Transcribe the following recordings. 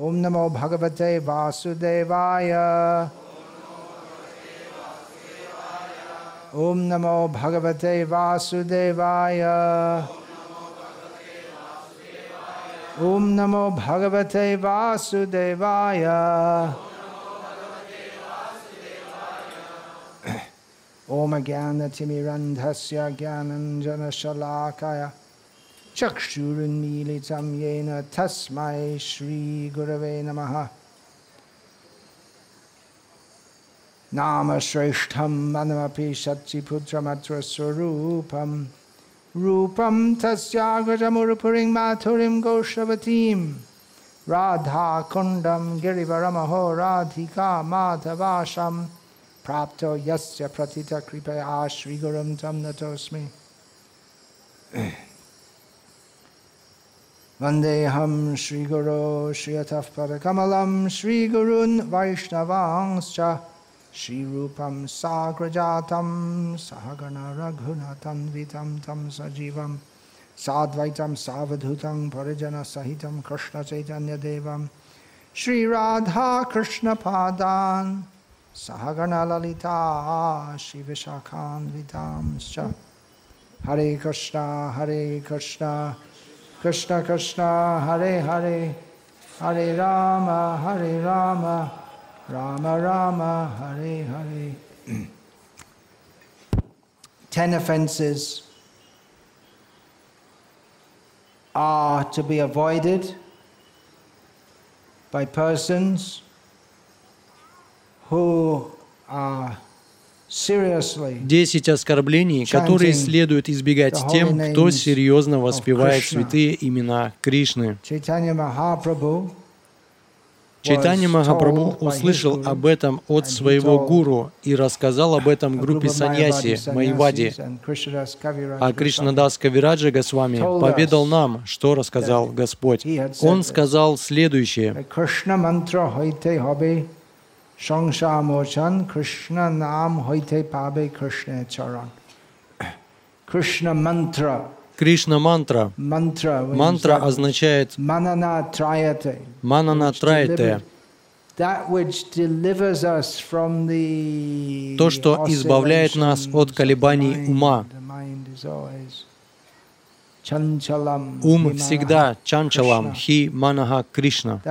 ओम नमो भगवते वासुदेवाय। ओम नमो भगवते वासुदेवाय। ओम नमो भगवते वासुदेवाय। ओम ज्ञानतिमिरन्धस्य ज्ञानञ्जनशलाकया। चक्षुरुन्मीलितं येन तस्मै श्रीगुरवे नमः। नामश्रेष्ठं मनमपि शचिपुत्रमत्र स्वरूपं रूपं तस्यागजमुरुपुरीं माथुरीं गोष्ठवतीं राधाकुण्डं गिरिवरमहो राधिका माधवाशं। प्राप्तो यस्य प्रतितकृपया श्रीगुरुं तं नतोऽस्मि। Sajivam Sadvaitam Savadhutam Parijana Sahitam Krishna Chaitanya Devam Shri Radha Krishna Padan Sahagana Lalita Shri Vishakhan Vitamscha Hare Krishna Hare Krishna Krishna Krishna Hare Hare. Hare Rama Hare Rama. Rama Rama Hare Hare. Ten offenses are to be avoided by persons who are Десять оскорблений, которые следует избегать тем, кто серьезно воспевает святые имена Кришны. Чайтанья Махапрабху услышал об этом от своего гуру и рассказал об этом группе саньяси Майвади. А Кришнадас Кавираджа Госвами поведал нам, что рассказал Господь. Он сказал следующее. সংসার মোচন কৃষ্ণ নাম হইতে পাবে কৃষ্ণের চরণ Krishna mantra Кришна мантра. mantra Мантра означает manana trayate манана трайте, that which delivers us from the то, что избавляет нас от колебаний ума. The mind is always chanchalam, Ум himana, всегда чанчалам, Krishna. хи манаха Кришна.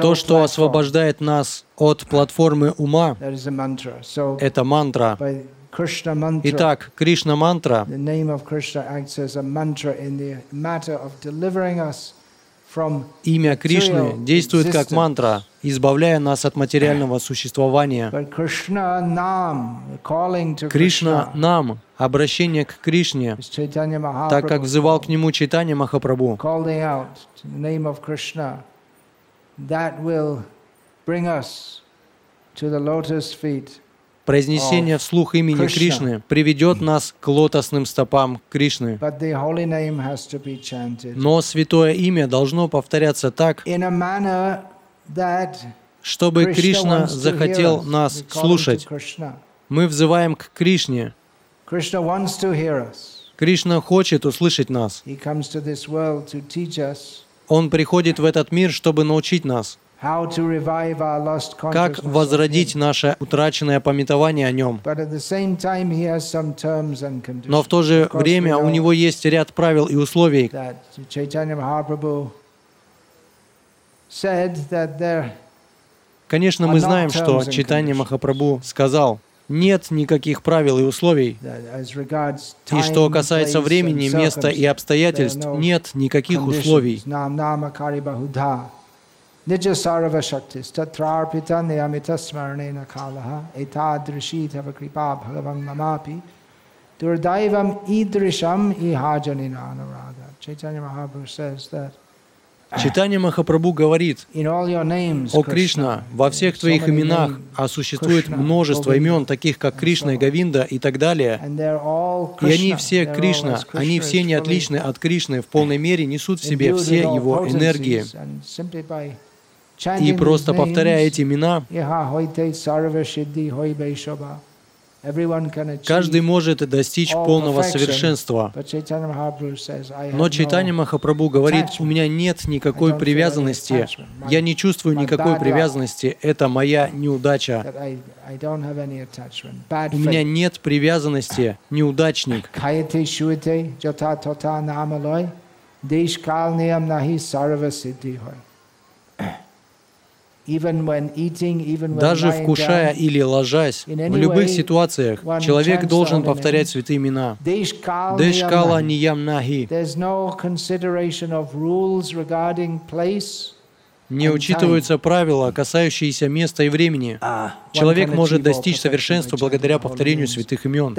То, что освобождает нас от платформы ума, это мантра. Итак, Кришна мантра, имя Кришны действует как мантра, избавляя нас от материального существования. Кришна нам, обращение к Кришне, так как взывал к нему Читание Махапрабху, that will bring us to the lotus feet Произнесение вслух имени. Кришны приведет нас к лотосным стопам Кришны. Но святое имя должно повторяться так, чтобы Кришна захотел нас слушать. Мы взываем к Кришне. Кришна хочет услышать нас. Он приходит в этот мир, чтобы научить нас, как возродить наше утраченное пометование о нем. Но в то же время у него есть ряд правил и условий. Конечно, мы знаем, что Читание Махапрабху сказал, нет никаких правил и условий, и что касается времени, места и обстоятельств, нет никаких условий. Nija sarva shaktis tatrarpita niyamita smaranena kalaha etadrishi tava kripa bhagavan mamapi durdaivam idrisham ihajanina anuraga. Chaitanya Mahaprabhu says that Читание Махапрабху говорит, «О Кришна, во всех твоих именах, а существует множество имен, таких как Кришна и Говинда и так далее, и они все Кришна, они все не отличны от Кришны, в полной мере несут в себе все его энергии. И просто повторяя эти имена. Каждый может достичь полного совершенства. Но Чайтанья Махапрабху говорит, у меня нет никакой привязанности, я не чувствую никакой привязанности, это моя неудача. У меня нет привязанности, неудачник. Даже вкушая или ложась, в любых ситуациях, человек должен повторять святые имена. Дешкала ниям нахи. Не учитываются правила, касающиеся места и времени. Человек может достичь совершенства благодаря повторению святых имен.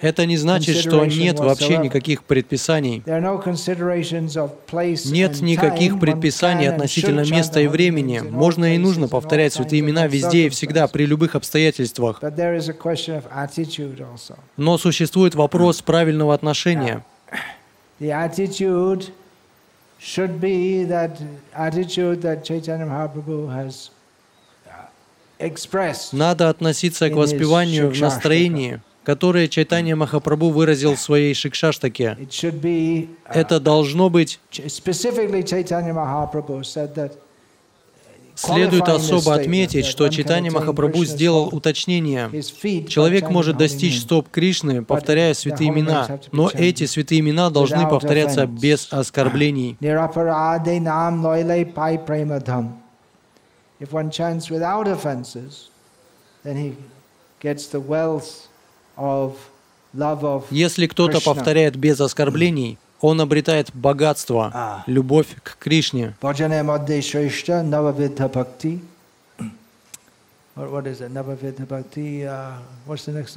Это не значит, что нет вообще никаких предписаний. Нет никаких предписаний относительно места и времени. Можно и нужно повторять святые имена везде и всегда, при любых обстоятельствах. Но существует вопрос правильного отношения should be that attitude that Chaitanya Mahaprabhu has expressed. Надо относиться к воспеванию в настроении, которое Чайтанья Махапрабху выразил в своей Шикшаштаке. Это должно быть... Specifically, Chaitanya Mahaprabhu said that Следует особо отметить, что Читание Махапрабху сделал уточнение. Человек может достичь стоп Кришны, повторяя святые имена, но эти святые имена должны повторяться без оскорблений. Если кто-то повторяет без оскорблений, он обретает богатство, а. любовь к Кришне.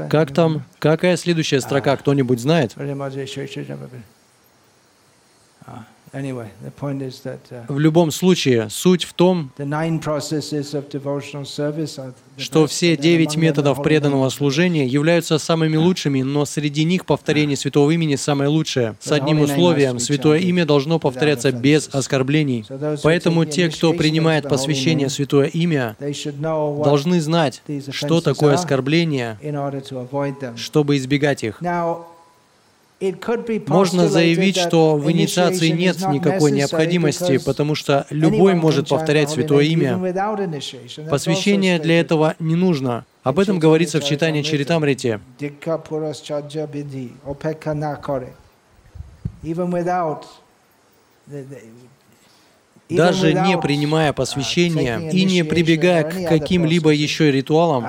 Как там? Какая следующая строка? А. Кто-нибудь знает? Uh, в любом случае, суть в том, что все девять методов преданного служения являются самыми лучшими, но среди них повторение святого имени самое лучшее, с одним условием. Святое имя должно повторяться без оскорблений. Поэтому те, кто принимает посвящение святое имя, должны знать, что такое оскорбление, чтобы избегать их. Можно заявить, что в инициации нет никакой необходимости, потому что любой может повторять Святое Имя. Посвящение для этого не нужно. Об этом говорится в читании Чаритамрити. Даже не принимая посвящение и не прибегая к каким-либо еще ритуалам,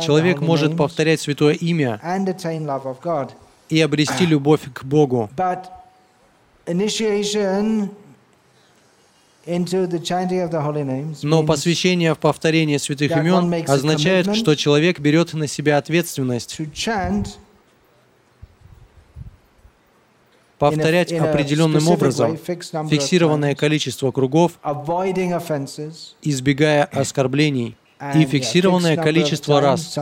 человек может повторять Святое Имя и обрести любовь к Богу. Но посвящение в повторение святых имен означает, что человек берет на себя ответственность повторять определенным образом фиксированное количество кругов, избегая оскорблений и фиксированное количество раз.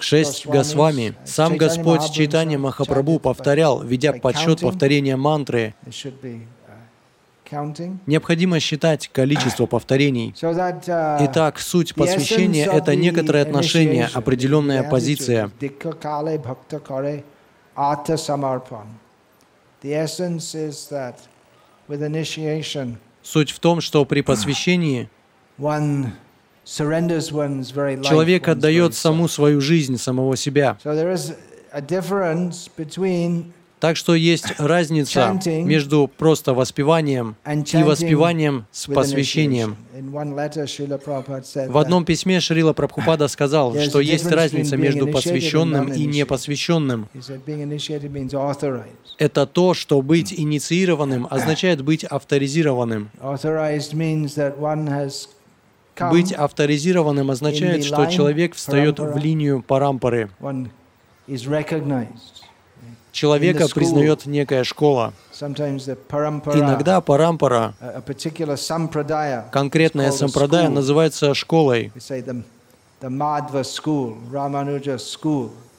Шесть Госвами. Сам Господь Чайтанья Махапрабху повторял, ведя подсчет повторения мантры. Необходимо считать количество повторений. Итак, суть посвящения — это некоторое отношение, определенная позиция. The essence is that Суть в том, что при посвящении человек отдает саму свою жизнь, самого себя. Так что есть разница между просто воспеванием и воспеванием с посвящением. В одном письме Шрила Прабхупада сказал, что есть разница между посвященным и непосвященным. Это то, что быть инициированным означает быть авторизированным. Быть авторизированным означает, что человек встает в линию парампары человека признает некая школа. Иногда парампара, конкретная сампрадая называется школой.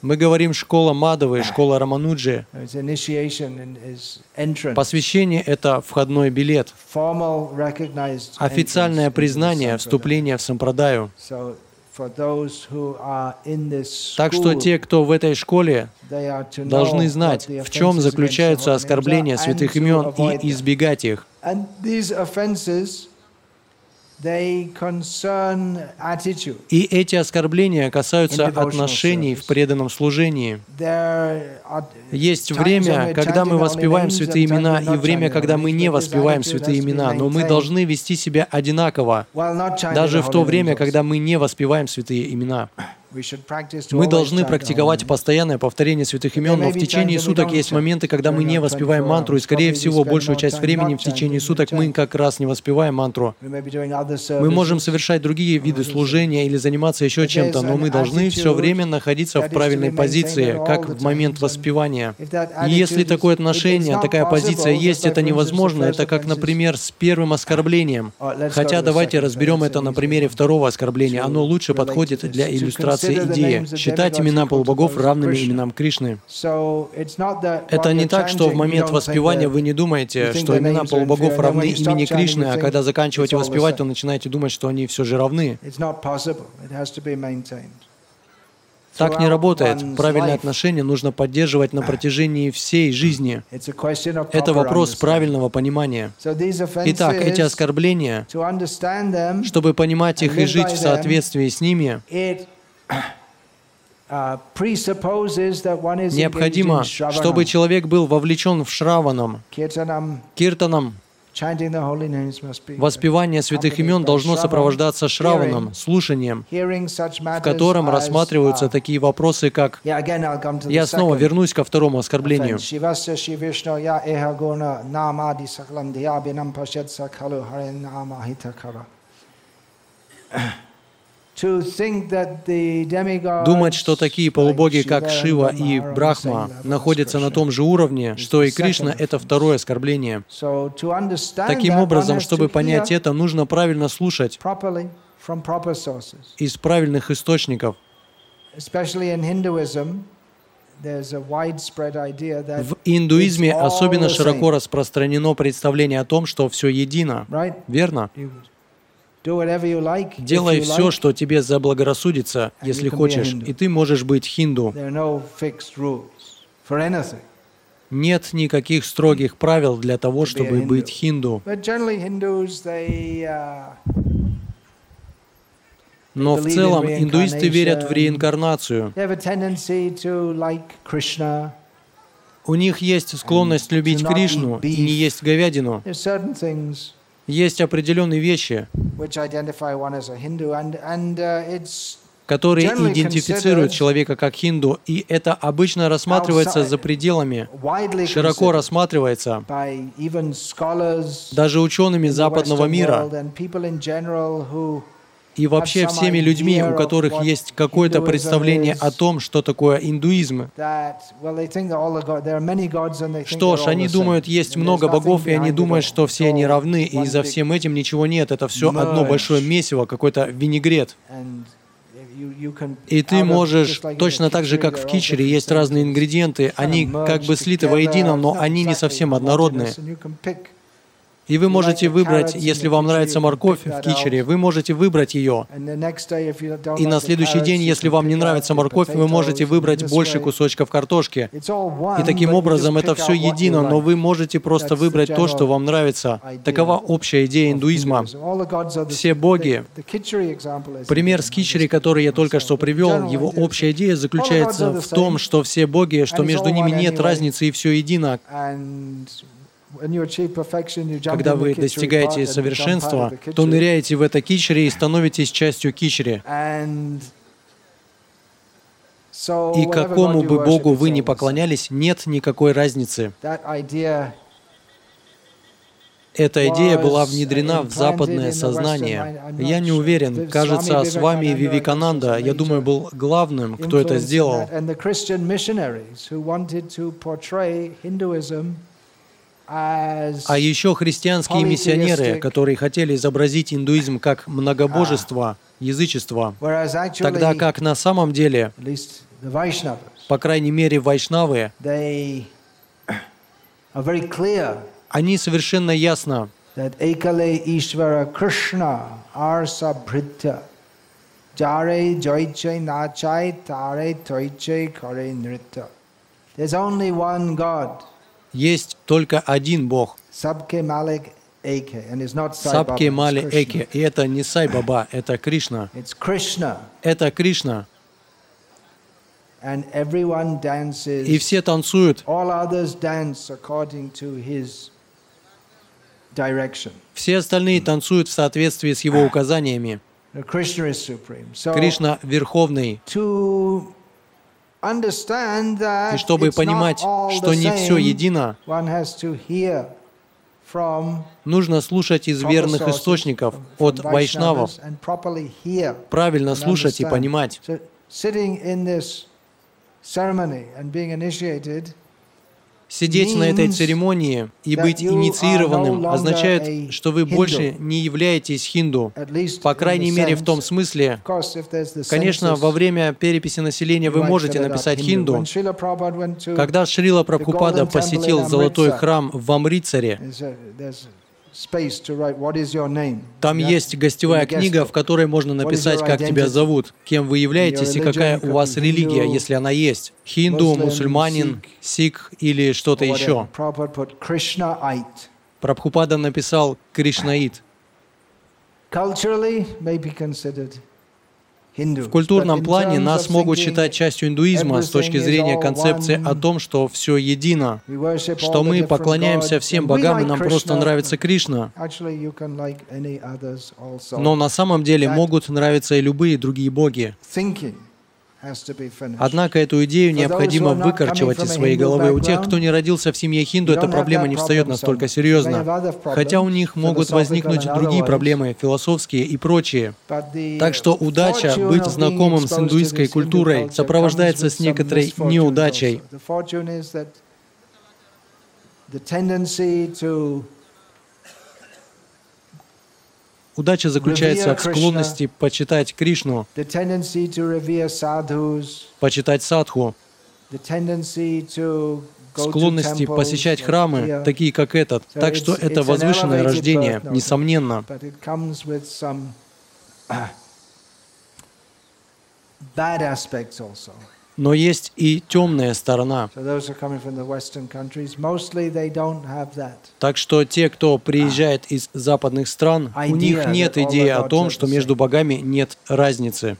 Мы говорим школа Мадавы, школа Рамануджи. Посвящение — это входной билет, официальное признание вступления в сампрадаю. Так что те, кто в этой школе, должны знать, в чем заключаются оскорбления святых имен и избегать их. And these offenses, they concern attitude. И эти оскорбления касаются отношений в преданном служении. Есть время, когда мы воспеваем святые имена, и время, когда мы не воспеваем святые имена, но мы должны вести себя одинаково, даже в то время, когда мы не воспеваем святые имена. Мы должны практиковать постоянное повторение святых имен, но в течение суток есть моменты, когда мы не воспеваем мантру, и, скорее всего, большую часть времени в течение суток мы как раз не воспеваем мантру. Мы можем совершать другие виды служения или заниматься еще чем-то, но мы должны все время находиться в правильной позиции, как в момент воспевания. И если такое отношение, такая позиция есть, это невозможно. Это как, например, с первым оскорблением. Хотя давайте разберем это на примере второго оскорбления. Оно лучше подходит для иллюстрации идеи. Считать имена полубогов равными именам Кришны. Это не так, что в момент воспевания вы не думаете, что имена полубогов равны имени Кришны, а когда заканчиваете воспевать, то начинаете думать, что они все же равны. Так не работает. life, отношения нужно поддерживать на протяжении всей жизни. Это вопрос правильного понимания. Итак, эти оскорбления, чтобы понимать их и жить в соответствии с ними, uh, необходимо, чтобы человек был вовлечен в шраванам, be Воспевание святых имен должно сопровождаться шраваном, слушанием, в котором рассматриваются uh, такие вопросы, как «Я снова вернусь ко второму оскорблению». Думать, что такие полубоги, как Шива и Брахма, находятся на том же уровне, что и Кришна — это второе оскорбление. Таким образом, чтобы понять это, нужно правильно слушать из правильных источников. В индуизме особенно широко распространено представление о том, что все едино. Верно? Делай все, что тебе заблагорассудится, если хочешь, и ты можешь быть хинду. Нет никаких строгих правил для того, чтобы быть хинду. Uh, Но в целом индуисты верят в реинкарнацию. У них есть склонность любить Кришну и не есть говядину. Есть определенные вещи, uh, которые идентифицируют человека как хинду, и это обычно рассматривается за пределами, широко рассматривается даже учеными западного мира и вообще всеми людьми, у которых есть какое-то представление о том, что такое индуизм. Что ж, они думают, есть много богов, и они думают, что все они равны, и за всем этим ничего нет. Это все одно большое месиво, какой-то винегрет. И ты можешь, точно так же, как в кичере, есть разные ингредиенты, они как бы слиты воедино, но они не совсем однородные. И вы можете выбрать, если вам нравится морковь в кичере, вы можете выбрать ее. И на следующий день, если вам не нравится морковь, вы можете выбрать больше кусочков картошки. И таким образом это все едино, но вы можете просто выбрать то, что вам нравится. Такова общая идея индуизма. Все боги. Пример с кичери, который я только что привел, его общая идея заключается в том, что все боги, что между ними нет разницы и все едино. Когда вы достигаете совершенства, то ныряете в это кичери и становитесь частью so И какому бы Богу вы ни поклонялись, нет никакой разницы. Эта идея была внедрена в западное сознание. Я не уверен. Кажется, с вами a я думаю, был главным, кто это сделал. А еще христианские миссионеры, которые хотели изобразить индуизм как многобожество, язычество, тогда как на самом деле по крайней мере, вайшнавы, они совершенно ясно Jare Joichai Nachai Tare Toichai Kare. There's only one God, есть только один Бог, Sai Сапке Baba, Мали. Эке. И это не Сай Баба, это Кришна. Это Кришна. И все танцуют, все остальные танцуют в соответствии с его указаниями. Кришна Верховный. И чтобы понимать, что не все едино, нужно слушать из верных источников, от вайшнавов, правильно слушать и понимать. Сидеть на этой церемонии и быть инициированным означает, что вы больше не являетесь хинду. По крайней мере, в том смысле, конечно, во время переписи населения вы можете написать хинду. Когда Шрила Прабхупада посетил золотой храм в Амрицаре, там есть гостевая книга, в которой можно написать, как тебя зовут, кем вы являетесь и какая у вас религия, если она есть. Хинду, мусульманин, сикх или что-то еще. Прабхупада написал Кришнаит. Culturally, may be considered Hindu. В культурном плане нас могут считать частью индуизма с точки зрения концепции о том, что все едино, что мы поклоняемся всем богам, и нам просто нравится Кришна. Но на самом деле могут нравиться и любые другие боги. Однако эту идею необходимо выкорчевать из своей головы. У тех, кто не родился в семье хинду, эта проблема не встает настолько серьезно. Хотя у них могут возникнуть другие проблемы, философские и прочие. Так что удача быть знакомым с индуистской культурой сопровождается с некоторой неудачей. also. The fortune is that the tendency to Удача заключается в склонности почитать Кришну, почитать садху, склонности посещать храмы, такие как этот. Так что это возвышенное рождение, несомненно. bad aspects also. Но есть и темная сторона. Так что те, кто приезжает из западных стран, у них нет идеи о том, что между богами нет разницы.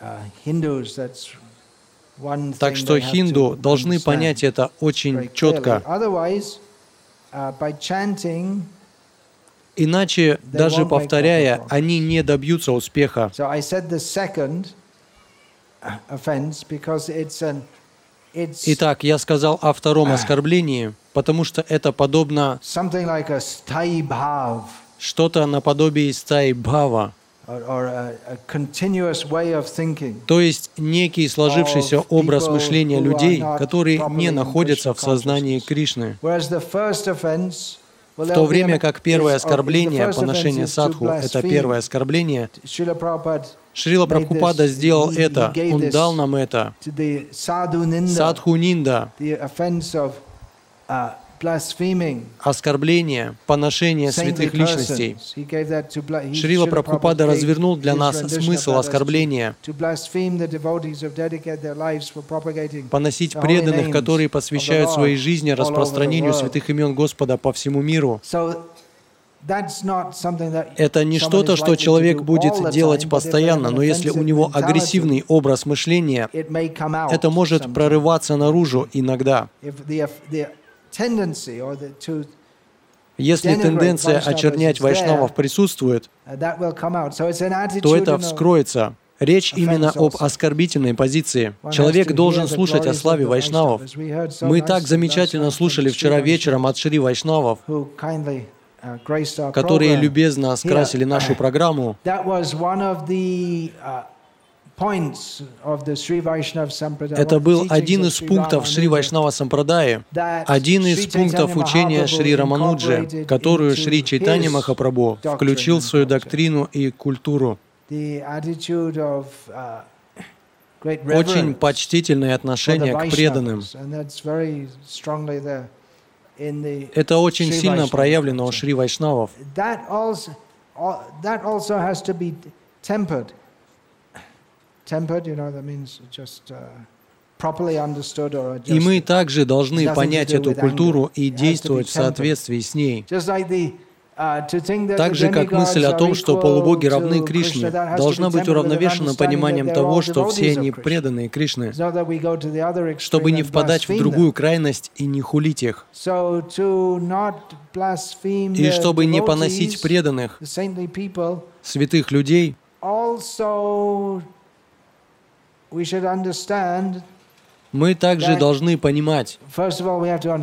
Uh, Так что хинду должны понять это очень четко. Uh, Иначе, даже повторяя, они не добьются успеха. Итак, я сказал о втором оскорблении, потому что это подобно что-то наподобие стаи бхава, то есть некий сложившийся образ мышления людей, которые не находятся в сознании. Кришны. В то время как первое оскорбление, is to садху, это первое оскорбление, Шрила Прабхупада сделал это, он дал нам это. Садху нинда, uh, оскорбление, поношение святых личностей. Шрила Прабхупада развернул для нас смысл оскорбления. Поносить преданных, которые посвящают своей жизни распространению святых имен Господа по всему миру. Это не что-то, что человек будет делать постоянно, но если у него агрессивный образ мышления, это может прорываться наружу иногда. Если тенденция очернять вайшнавов присутствует, uh, то это вскроется. Речь именно об оскорбительной позиции. Человек должен слушать о славе вайшнавов. Мы так замечательно слушали вчера вечером от Шри Вайшнавов, uh, которые любезно скрасили нашу программу. Uh. Это был один из пунктов Шри Вайшнава Сампрадаи, один из пунктов учения Шри Рамануджи, которую Шри Чайтанья his Махапрабху включил в свою доктрину и культуру. Uh, очень почтительное отношение к преданным. Это очень сильно проявлено у Шри Вайшнавов. И мы также должны понять эту культуру и действовать в соответствии с ней. Так же, как мысль о том, что полубоги равны Кришне, должна быть уравновешена пониманием того, что все они преданные Кришны, чтобы не впадать в другую крайность и не хулить их. И чтобы не поносить преданных, святых людей, мы также должны понимать,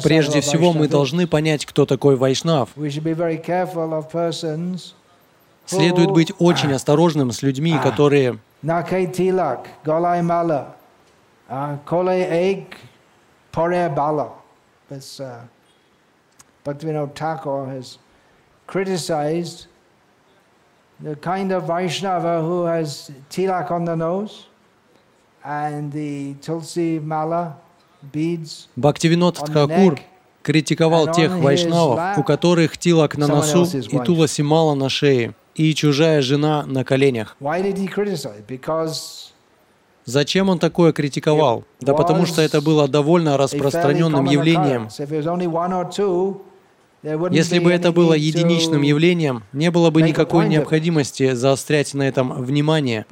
прежде всего мы должны понять, кто такой Вайшнав. Следует быть очень осторожным с людьми, Ah. которые uh, uh, Thakur has criticized the kind of Vaishnava who has tilak on the nose and the tulsi mala beads. Бхактивинод Тхакур критиковал тех вайшнавов, у которых тилак на носу и туласи мало на шее, и чужая жена на коленях. Зачем он такое критиковал? Да потому что это было довольно распространенным явлением. Если бы это было единичным явлением, не было бы никакой необходимости заострять на этом внимание.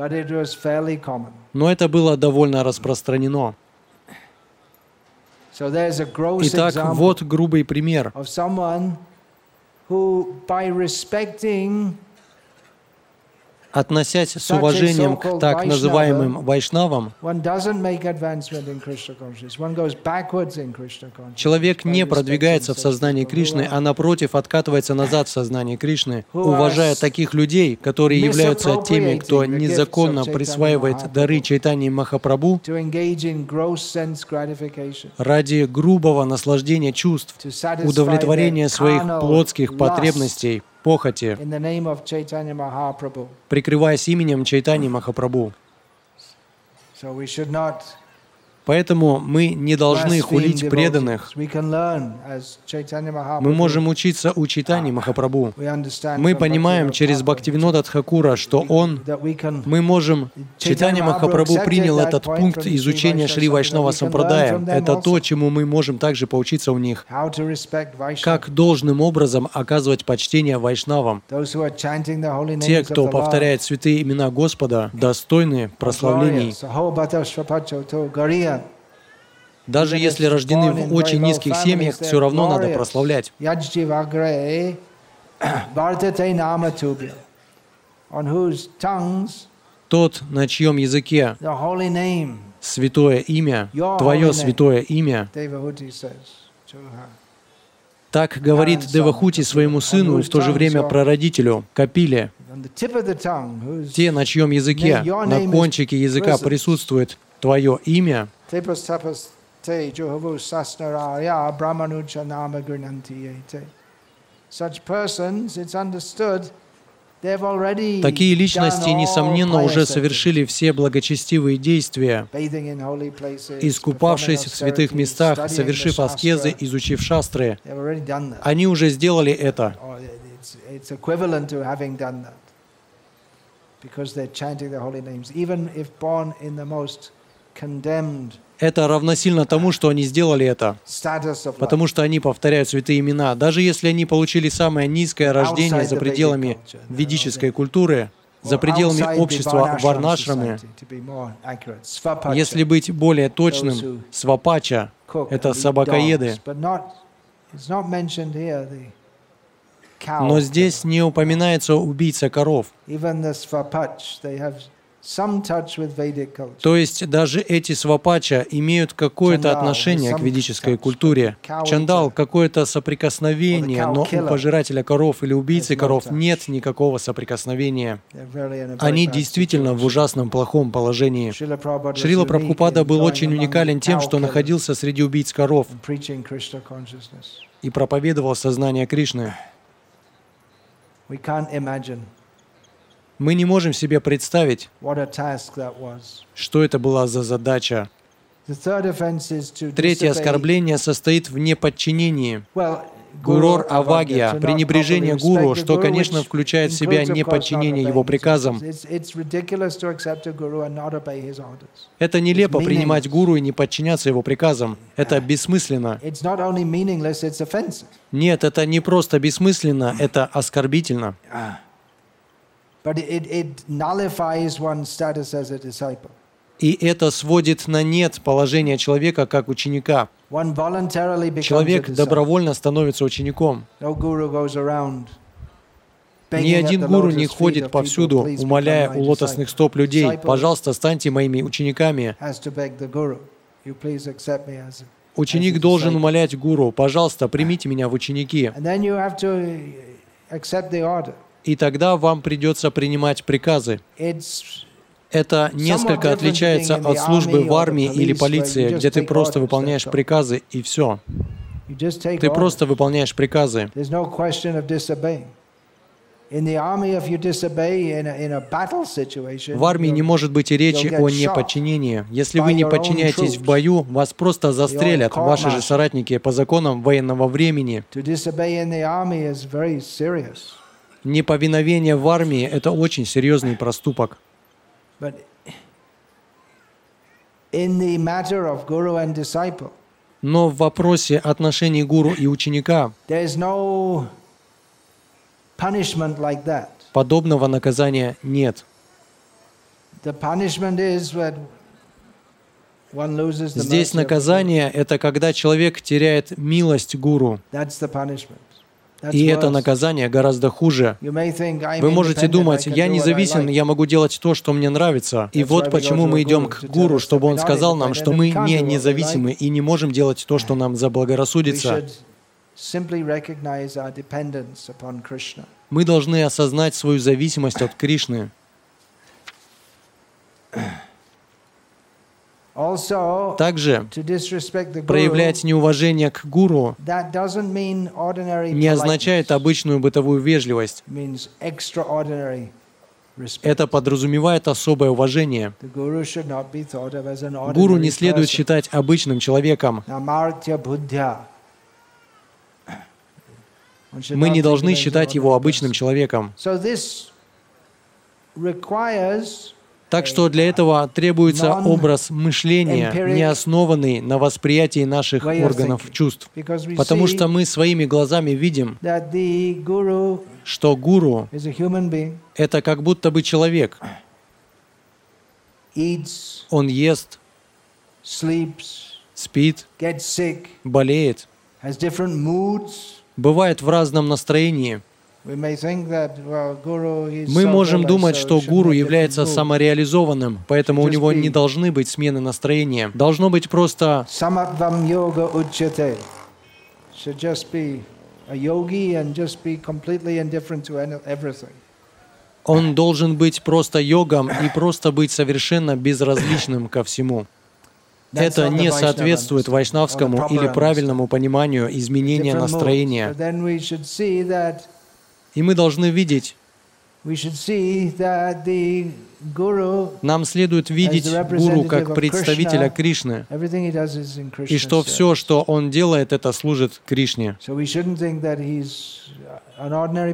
Но это было довольно распространено. Итак, вот грубый пример. of someone who, by respecting Относясь с уважением к так называемым вайшнавам, человек не продвигается в сознании Кришны, а напротив откатывается назад в сознании Кришны, уважая таких людей, которые являются теми, кто незаконно присваивает дары Чайтани Махапрабху gratification, ради грубого наслаждения чувств, удовлетворения своих плотских потребностей, похоти, прикрываясь именем Чайтани Махапрабху. So we should not Поэтому мы не должны хулить преданных. Мы можем учиться у Чайтани Махапрабху. We understand Мы понимаем через Бхактивинода Тхакура, что он мы можем... Читание Махапрабху принял этот пункт изучения Шри Вайшнава Сампрадая. Это то, чему мы можем также поучиться у них. Как должным образом оказывать почтение Вайшнавам. Те, кто повторяет святые имена Господа, достойны прославлений. Даже если рождены в очень низких семьях, все равно надо прославлять. Тот, на чьем языке святое имя, твое святое имя, так говорит Девахути своему сыну и в то же время прародителю, Капиле, те, на чьем языке, на кончике языка присутствует твое имя, te juhavu sasnaraya brahmanuja nama. Such persons, it's understood, такие личности, несомненно, уже совершили все благочестивые действия, искупавшись в святых местах, совершив аскезы, изучив шастры. Они уже сделали это. Because they're chanting the holy names, even if born in the most condemned Это равносильно тому, что они сделали это, потому что они повторяют святые имена. Даже если они получили самое низкое рождение за пределами ведической культуры, за пределами общества Варнашрамы, если быть более точным, свапача это собакоеды. Но здесь не упоминается убийца коров. То есть даже эти свапача имеют какое-то отношение к ведической культуре. Чандал — какое-то соприкосновение, но у пожирателя коров или убийцы коров нет никакого соприкосновения. Они действительно в ужасном плохом положении. Шрила Прабхупада был очень уникален тем, что находился среди убийц коров и проповедовал сознание Кришны. Мы не можем себе представить, что это была за задача. Третье оскорбление состоит в неподчинении. Гурор not пренебрежение гуру, что, конечно, включает в себя неподчинение его приказам. Это нелепо принимать гуру и не подчиняться его приказам. Это бессмысленно. Нет, это не просто бессмысленно, это оскорбительно. But it, it nullifies one's status as a disciple. И это сводит на нет положение человека как ученика. Человек добровольно становится учеником. Ни один гуру не ходит повсюду, "Please become умоляя у лотосных disciple." стоп людей, пожалуйста, станьте моими учениками. has to beg the guru, "You please accept me as a Ученик должен умолять гуру, пожалуйста, примите меня в ученики. И тогда вам придется принимать приказы. Это несколько отличается от службы в армии или полиции, где ты просто выполняешь приказы и все. Ты просто выполняешь приказы. В армии не может быть и речи о неподчинении. Если вы не подчиняетесь в бою, вас просто застрелят ваши же соратники по законам военного времени. Неповиновение в армии – это очень серьезный проступок. Но в вопросе отношений гуру и ученика подобного наказания нет. Здесь наказание – это когда человек теряет милость гуру. И это наказание гораздо хуже. Вы можете думать, я независим, я могу делать то, что мне нравится. И вот почему мы идем к гуру, чтобы он сказал нам, что мы не независимы и не можем делать то, что нам заблагорассудится. Мы должны осознать свою зависимость от Кришны. Также проявлять неуважение к гуру не означает обычную бытовую вежливость. Это подразумевает особое уважение. Гуру не следует считать обычным человеком. Мы не должны считать его обычным человеком. Так что для этого требуется образ мышления, не основанный на восприятии наших органов чувств. Потому что мы своими глазами видим, что гуру это как будто бы человек. Он ест, спит, болеет, бывает в разном настроении. Мы можем думать, что гуру является самореализованным, поэтому у него не должны быть смены настроения. Должно быть просто. Он должен быть просто йогом и просто быть совершенно безразличным ко всему. Это не соответствует вайшнавскому или правильному пониманию изменения настроения. И мы должны видеть, нам следует видеть гуру как представителя Кришны, и что все, что он делает, это служит Кришне.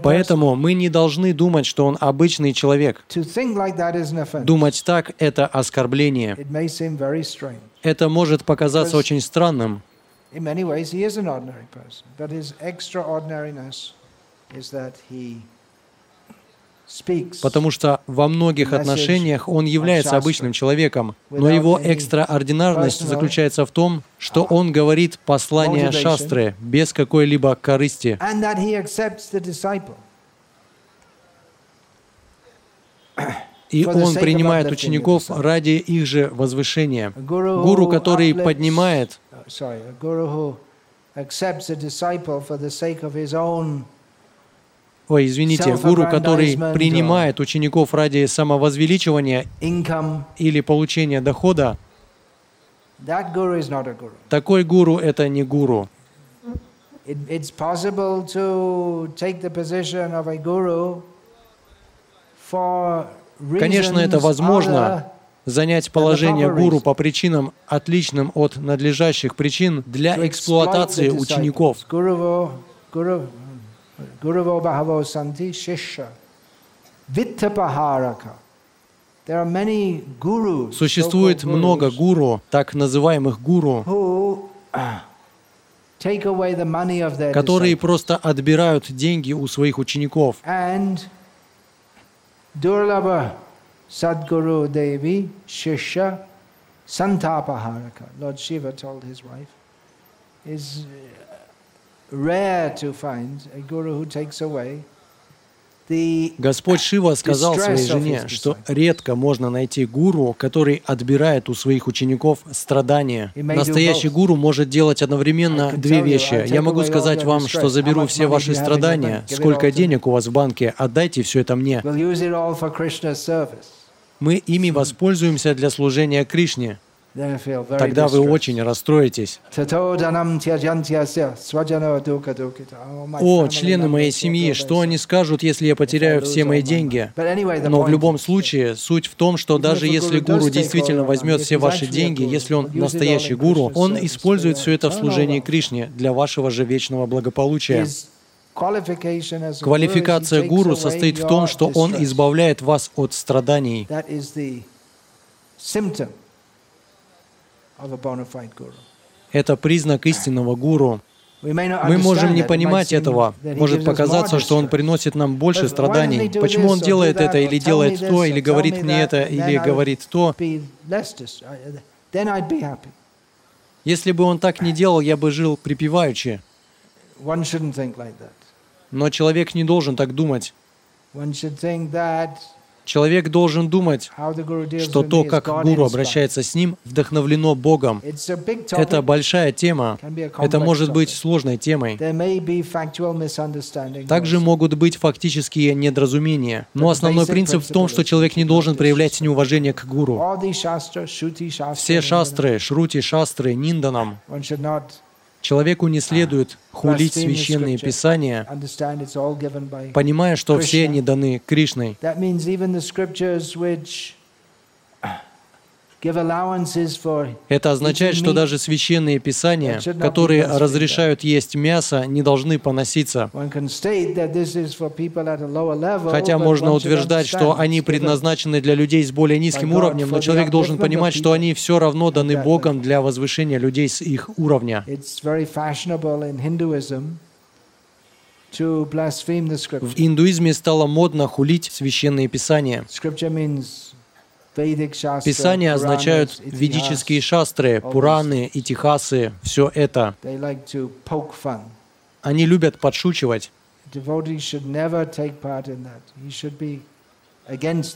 Поэтому мы не должны думать, что он обычный человек. Думать так – это оскорбление. Это может показаться очень странным, потому что во многих отношениях он является обычным человеком, но его экстраординарность заключается в том, что он говорит послание шастры без какой-либо корысти, и он принимает учеников ради их же возвышения. Гуру, который поднимает, ой, извините, гуру, который принимает учеников ради самовозвеличивания или получения дохода, такой гуру это не гуру. Конечно, это возможно занять положение гуру по причинам, отличным от надлежащих причин для эксплуатации учеников. Существует много гуру, так называемых гуру, которые просто отбирают деньги у своих учеников. Sadguru Devi Shishya Santapaharaka. Lord Shiva told his wife, is rare to find a guru who takes away Господь Шива сказал своей жене, что редко можно найти гуру, который отбирает у своих учеников страдания. Настоящий гуру может делать одновременно две вещи. Я могу сказать вам, что заберу все ваши страдания, сколько денег у вас в банке, отдайте все это мне. Мы ими воспользуемся для служения Кришне. Тогда вы очень расстроитесь. О, члены моей семьи, что они скажут, если я потеряю все мои деньги? Но в любом случае, суть в том, что даже если гуру действительно возьмет все ваши деньги, если он настоящий гуру, он использует все это в служении Кришне для вашего же вечного благополучия. Квалификация гуру состоит в том, что он избавляет вас от страданий. Это признак истинного гуру. Мы можем не понимать этого. Может показаться, что он приносит нам больше страданий. Почему он делает это, или делает то, или говорит мне это, или говорит то. Если бы он так не делал, я бы жил припеваючи. Но человек не должен так думать. Человек должен думать, что то, как гуру обращается с ним, вдохновлено Богом. Это большая тема. Это может быть сложной темой. Также могут быть фактические недоразумения. Но основной принцип в том, что человек не должен проявлять неуважение к гуру. Все шастры, шрути шастры, нинданам Человеку не следует хулить священные писания, понимая, что все они даны Кришной. Это означает, что даже священные писания, которые разрешают есть мясо, не должны поноситься. Хотя можно утверждать, что они предназначены для людей с более низким уровнем, но человек должен понимать, что они все равно даны Богом для возвышения людей с их уровня. В индуизме стало модно хулить священные писания. Писания означают ведические шастры, пураны, итихасы, все это. Они любят подшучивать.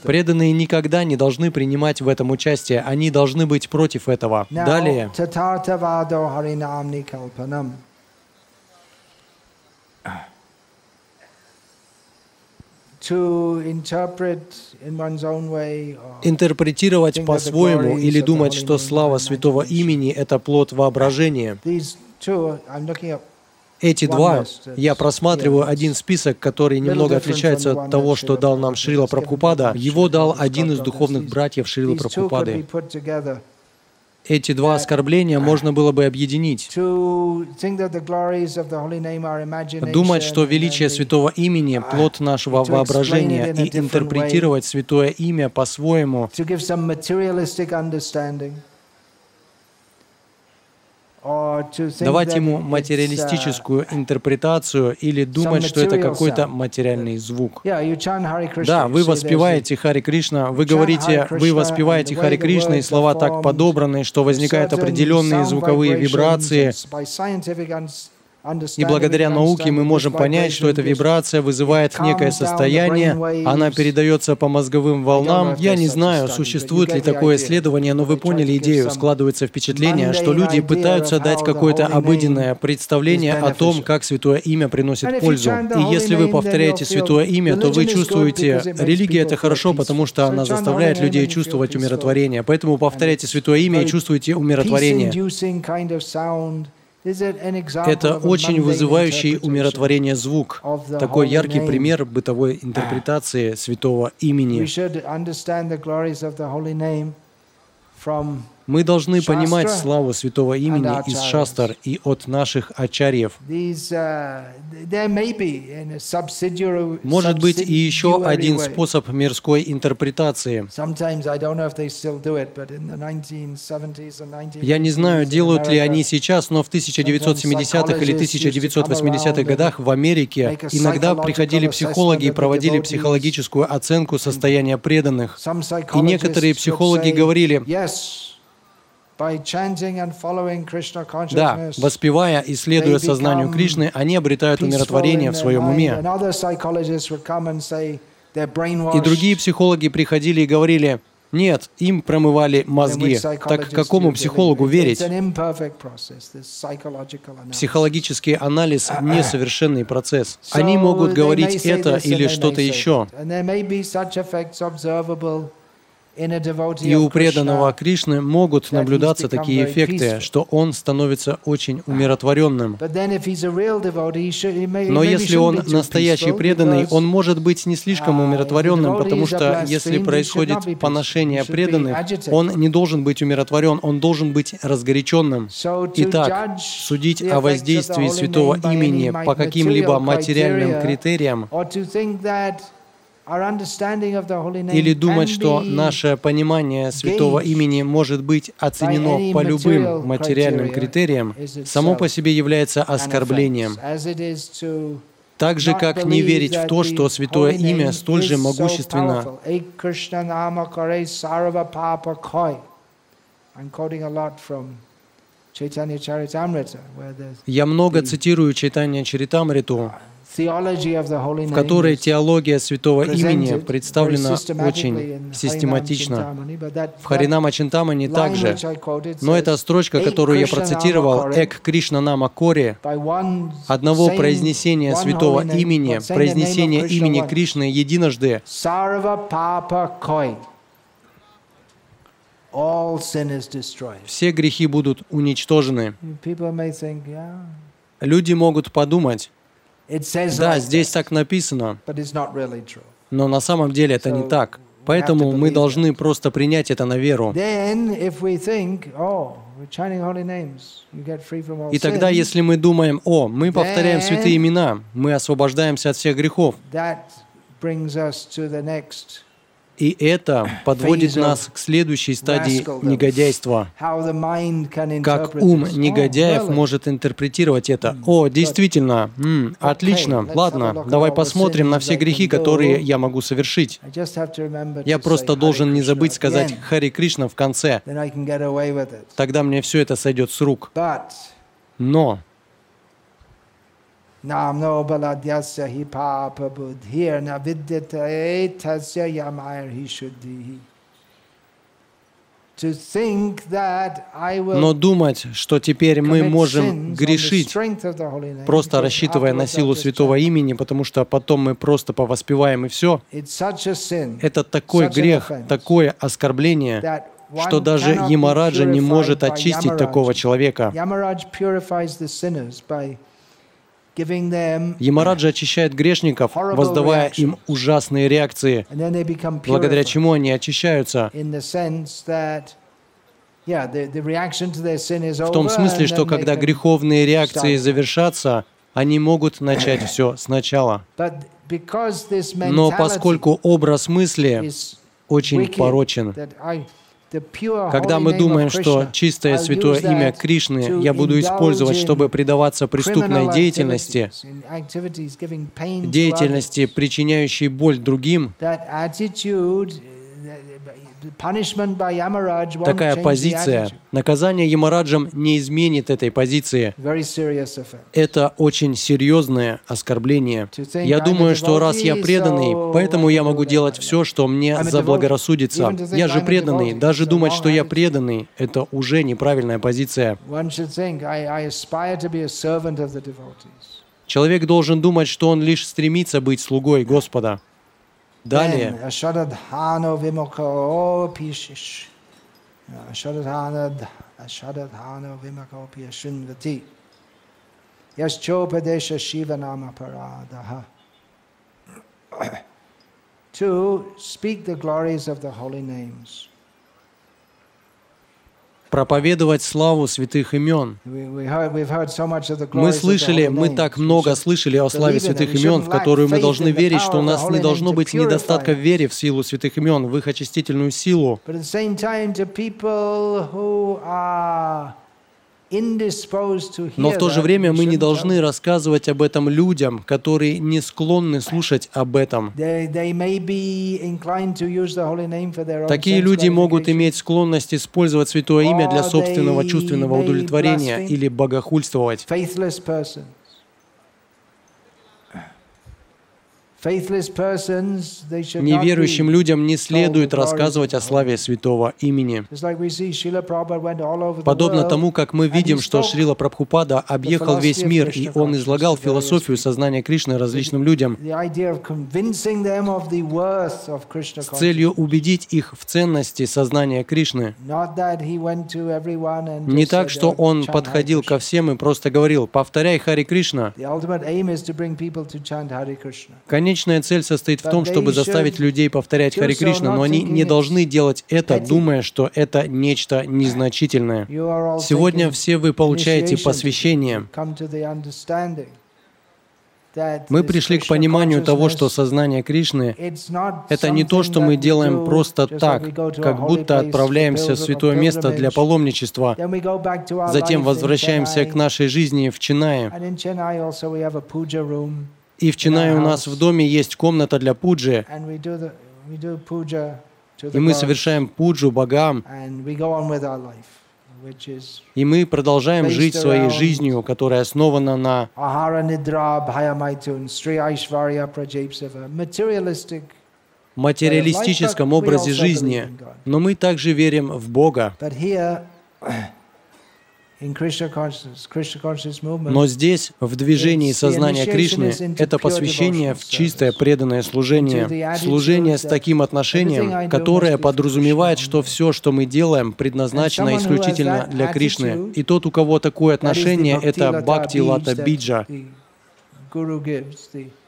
Преданные никогда не должны принимать в этом участие, они должны быть против этого. Далее. Интерпретировать по-своему или думать, что слава святого имени — это плод воображения. Эти два, я просматриваю один список, который немного отличается от того, что дал нам Шрила Прабхупада. Его дал один из духовных братьев Шрила Прабхупады эти два оскорбления можно было бы объединить. Думать, что величие святого имени — плод нашего воображения, и интерпретировать святое имя по-своему, давать ему материалистическую интерпретацию или думать, что это какой-то материальный звук. Да, вы воспеваете Хари Кришна, вы говорите, вы воспеваете Хари Кришна, и слова так подобраны, что возникают определенные звуковые вибрации, и благодаря науке мы можем понять, что эта вибрация вызывает некое состояние, она передается по мозговым волнам. Я не знаю, существует ли такое исследование, но вы поняли идею. Складывается впечатление, что люди пытаются дать какое-то обыденное представление о том, как святое имя приносит пользу. И если вы повторяете святое имя, то вы чувствуете, религия — это хорошо, потому что она заставляет людей чувствовать умиротворение. Поэтому повторяйте святое имя и чувствуете умиротворение. Это очень вызывающий умиротворение звук, такой яркий пример бытовой интерпретации святого имени. Мы должны понимать славу святого имени из шастар и от наших ачарьев. uh, Может быть и еще один способ мирской интерпретации. Я не знаю, делают ли они сейчас, но в 1970-х или 1980-х годах в Америке иногда приходили психологи и проводили психологическую оценку состояния преданных. И некоторые психологи говорили, да, воспевая и следуя сознанию Кришны, они обретают умиротворение в своем уме. И другие психологи приходили и говорили, нет, им промывали мозги. Так какому психологу верить? Психологический анализ — несовершенный процесс. Они могут говорить это или что-то еще. И у преданного Кришны могут наблюдаться такие эффекты, что он становится очень умиротворенным. Но если он настоящий преданный, он может быть не слишком умиротворенным, потому что если происходит поношение преданных, он не должен быть умиротворен, он должен быть разгоряченным. Итак, судить о воздействии святого имени по каким-либо материальным критериям или думать, что наше понимание святого имени может быть оценено по любым материальным критериям, само по себе является оскорблением. Так же, как не верить в то, что святое имя столь же могущественно. Я много цитирую Чайтанья Чаритамриту, в которой теология святого имени представлена очень систематично. В Харинама Чинтамани также. Но эта строчка, которую я процитировал, «Эк Кришна Нама Кори», одного произнесения святого имени, произнесения имени Кришны единожды, все грехи будут уничтожены. Люди могут подумать, да, здесь так написано, но на самом деле это не так. Поэтому мы должны просто принять это на веру. Oh, И тогда, если мы думаем, о, мы повторяем святые имена, мы освобождаемся от всех грехов, и это подводит нас к следующей стадии негодяйства. Как ум негодяев может интерпретировать это? О, действительно, м, отлично, ладно, давай посмотрим на все грехи, которые я могу совершить. Я просто должен не забыть сказать Хари Кришна в конце. Тогда мне все это сойдет с рук. Но Namno baladyasya hi papa buddhir vidyata etasya yamayar hi shuddhi. Но думать, что теперь мы можем грешить, просто рассчитывая на силу святого имени, потому что потом мы просто повоспеваем и все, это такой грех, такое оскорбление, что даже Ямараджа не может очистить такого человека. Ямараджа очищает грешников, воздавая им ужасные реакции, благодаря чему они очищаются. В том смысле, что когда греховные реакции завершатся, они могут начать все сначала. Но поскольку образ мысли очень порочен, когда мы думаем, что чистое святое имя Кришны я буду использовать, чтобы предаваться преступной деятельности, деятельности, причиняющей боль другим, Такая позиция, наказание Ямараджам не изменит этой позиции. Это очень серьезное оскорбление. Я думаю, что раз я преданный, поэтому я могу делать все, что мне заблагорассудится. Я же преданный. Даже думать, что я преданный, это уже неправильная позиция. Человек должен думать, что он лишь стремится быть слугой Господа. Далее. Yaschopadesha Shivanama Paradaha. To speak the glories of the holy names. Проповедовать славу святых имен. Мы слышали, мы так много слышали о славе святых имен, в которую мы должны верить, что у нас не должно быть недостатка в вере в силу святых имен, в их очистительную силу. Но в то же время мы не должны рассказывать об этом людям, которые не склонны слушать об этом. Такие люди могут иметь склонность использовать святое имя для собственного чувственного удовлетворения или богохульствовать. Неверующим людям не следует рассказывать о славе святого имени. Подобно тому, как мы видим, что Шрила Прабхупада объехал весь мир, и он излагал философию сознания Кришны различным людям с целью убедить их в ценности сознания Кришны. Не так, что он подходил ко всем и просто говорил, повторяй Хари Кришна. Конечно, Конечная цель состоит в том, чтобы заставить людей повторять Хари Кришна, но они не должны делать это, думая, что это нечто незначительное. Сегодня все вы получаете посвящение. Мы пришли к пониманию того, что сознание Кришны — это не то, что мы делаем просто так, как будто отправляемся в святое место для паломничества, затем возвращаемся к нашей жизни в Чинае. И в Чинае у нас в доме есть комната для пуджи, и мы совершаем пуджу богам, и мы продолжаем жить своей жизнью, которая основана на материалистическом образе жизни, но мы также верим в Бога. Но здесь, в движении сознания Кришны, это посвящение в чистое преданное служение, служение с таким отношением, которое подразумевает, что все, что мы делаем, предназначено исключительно для Кришны. И тот, у кого такое отношение, это Бхакти Лата Биджа,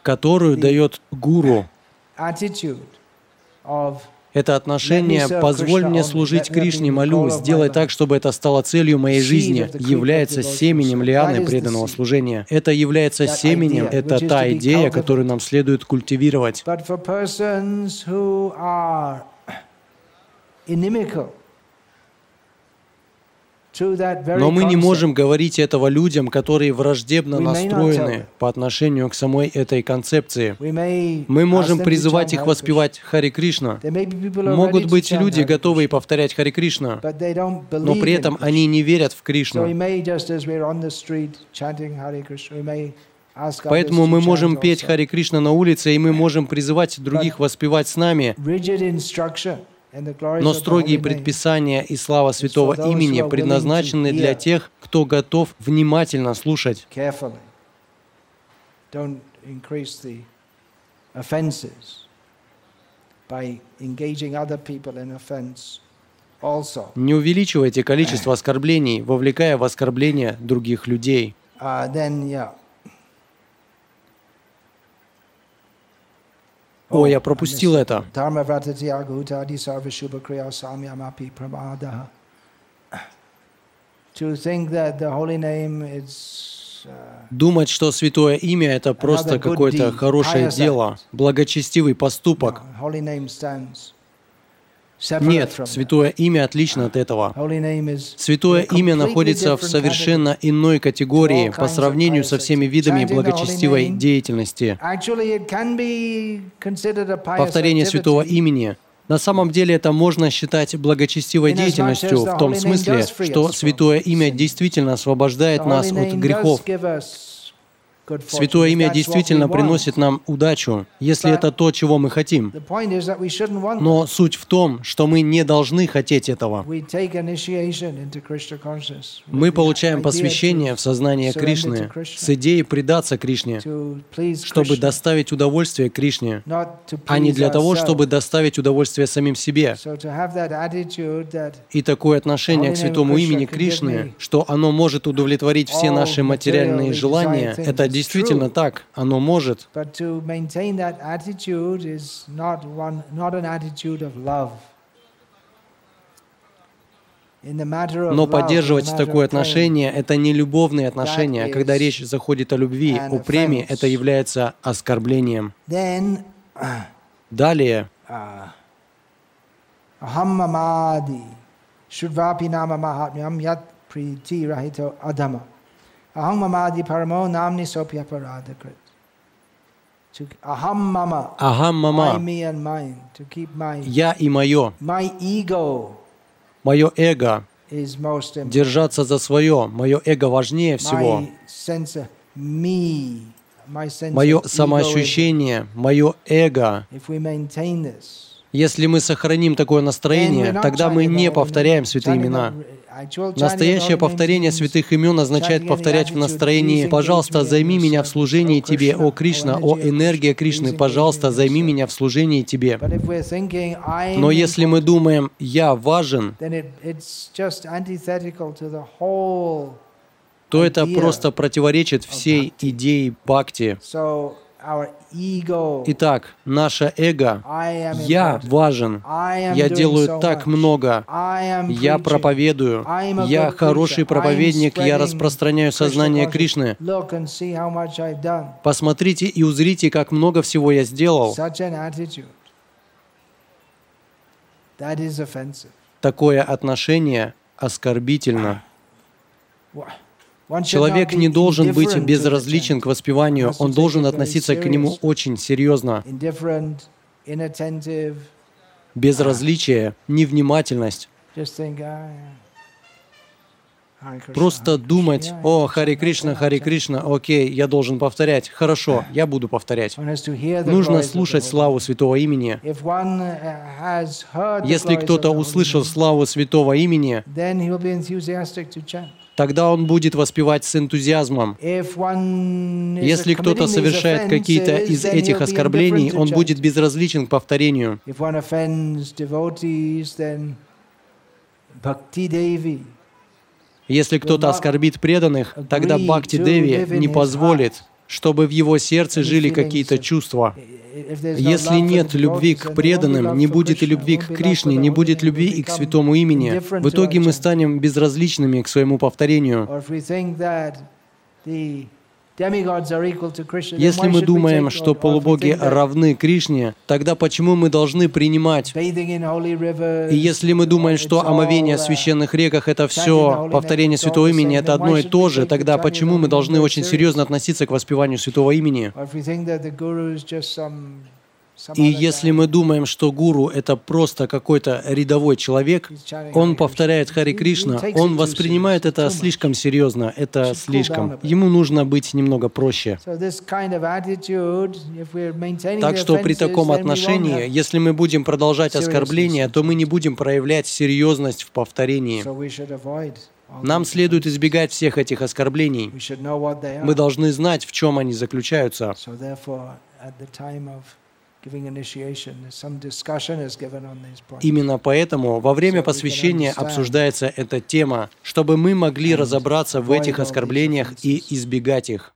которую дает гуру это отношение «позволь мне служить Кришне, молю, сделай так, чтобы это стало целью моей жизни» является семенем лианы преданного служения. Это является семенем, это та идея, которую нам следует культивировать. Но мы не можем говорить этого людям, которые враждебно настроены по отношению к самой этой концепции. Мы можем призывать их воспевать Хари Кришна. Могут быть люди, готовые повторять Хари Кришна, но при этом они не верят в Кришну. Поэтому мы можем петь Хари Кришна на улице, и мы можем призывать других воспевать с нами. Но строгие предписания и слава святого имени предназначены для тех, кто готов внимательно слушать. Не увеличивайте количество оскорблений, вовлекая в оскорбление других людей. Uh, О, я пропустил это. Думать, что святое имя — это просто какое-то хорошее дело, благочестивый поступок. Нет, святое имя отлично от этого. Святое имя находится в совершенно иной категории по сравнению со всеми видами благочестивой деятельности. Повторение святого имени на самом деле это можно считать благочестивой деятельностью в том смысле, что святое имя действительно освобождает нас от грехов. Святое имя действительно приносит нам удачу, если это то, чего мы хотим. Но суть в том, что мы не должны хотеть этого. Мы получаем посвящение в сознание Кришны с идеей предаться Кришне, чтобы доставить удовольствие Кришне, а не для того, чтобы доставить удовольствие самим себе. И такое отношение к святому имени Кришны, что оно может удовлетворить все наши материальные желания, это действительно так, оно может. Но поддерживать такое отношение — это не любовные отношения. Когда речь заходит о любви, о премии, это является оскорблением. Далее, Ahammamadi, Shudvapi nama mahatmyam yat priti rahito adama. Ahammamadi paramo namni sopya paradakrit. Aham mama, Ахам I, мама, me and mine, to keep my, я и мое, my ego мое эго, держаться за свое, мое эго важнее всего. Мое самоощущение, мое эго. Если мы сохраним такое настроение, тогда мы не повторяем святые имена. Настоящее повторение святых имен означает повторять в настроении «Пожалуйста, займи меня в служении Тебе, о Кришна, о энергия Кришны, пожалуйста, займи service». меня в служении Тебе». Но если мы думаем «Я важен», то это просто противоречит всей идее бхакти. Итак, наше эго. «Я важен», «Я делаю так много», «Я проповедую», «Я хороший проповедник», «Я распространяю сознание. Кришны». Посмотрите и узрите, как много всего я сделал. Такое отношение оскорбительно. Человек не должен быть безразличен к воспеванию, он должен относиться к нему очень серьезно. Безразличие, невнимательность. Просто думать, о, Хари Кришна, Хари. Кришна, окей, я должен повторять. Хорошо, я буду повторять. Нужно слушать славу Святого Имени. Uh, Если кто-то услышал славу Святого Имени, тогда он будет воспевать с энтузиазмом. Если кто-то совершает какие-то из этих оскорблений, он будет безразличен к повторению. Если кто-то оскорбит преданных, тогда Бхакти Деви не позволит, чтобы в его сердце жили какие-то чувства. There's no Если нет любви к преданным, не будет и любви к Кришне, не будет любви и к святому имени. В итоге мы станем безразличными к своему повторению. Если мы думаем, что полубоги равны Кришне, тогда почему мы должны принимать? И если мы думаем, что омовение в uh, священных реках это все повторение святого имени, это одно и то же, тогда почему мы должны очень серьезно относиться к воспеванию святого имени? И если мы думаем, что гуру это просто какой-то рядовой человек, он повторяет Хари Кришна, он воспринимает это слишком серьезно, это слишком. Ему нужно быть немного проще. Так что при таком отношении, если мы будем продолжать оскорбления, то мы не будем проявлять серьезность в повторении. Нам следует избегать всех этих оскорблений. Мы должны знать, в чем они заключаются. Именно поэтому во время посвящения обсуждается эта тема, чтобы мы могли разобраться в этих оскорблениях и избегать их.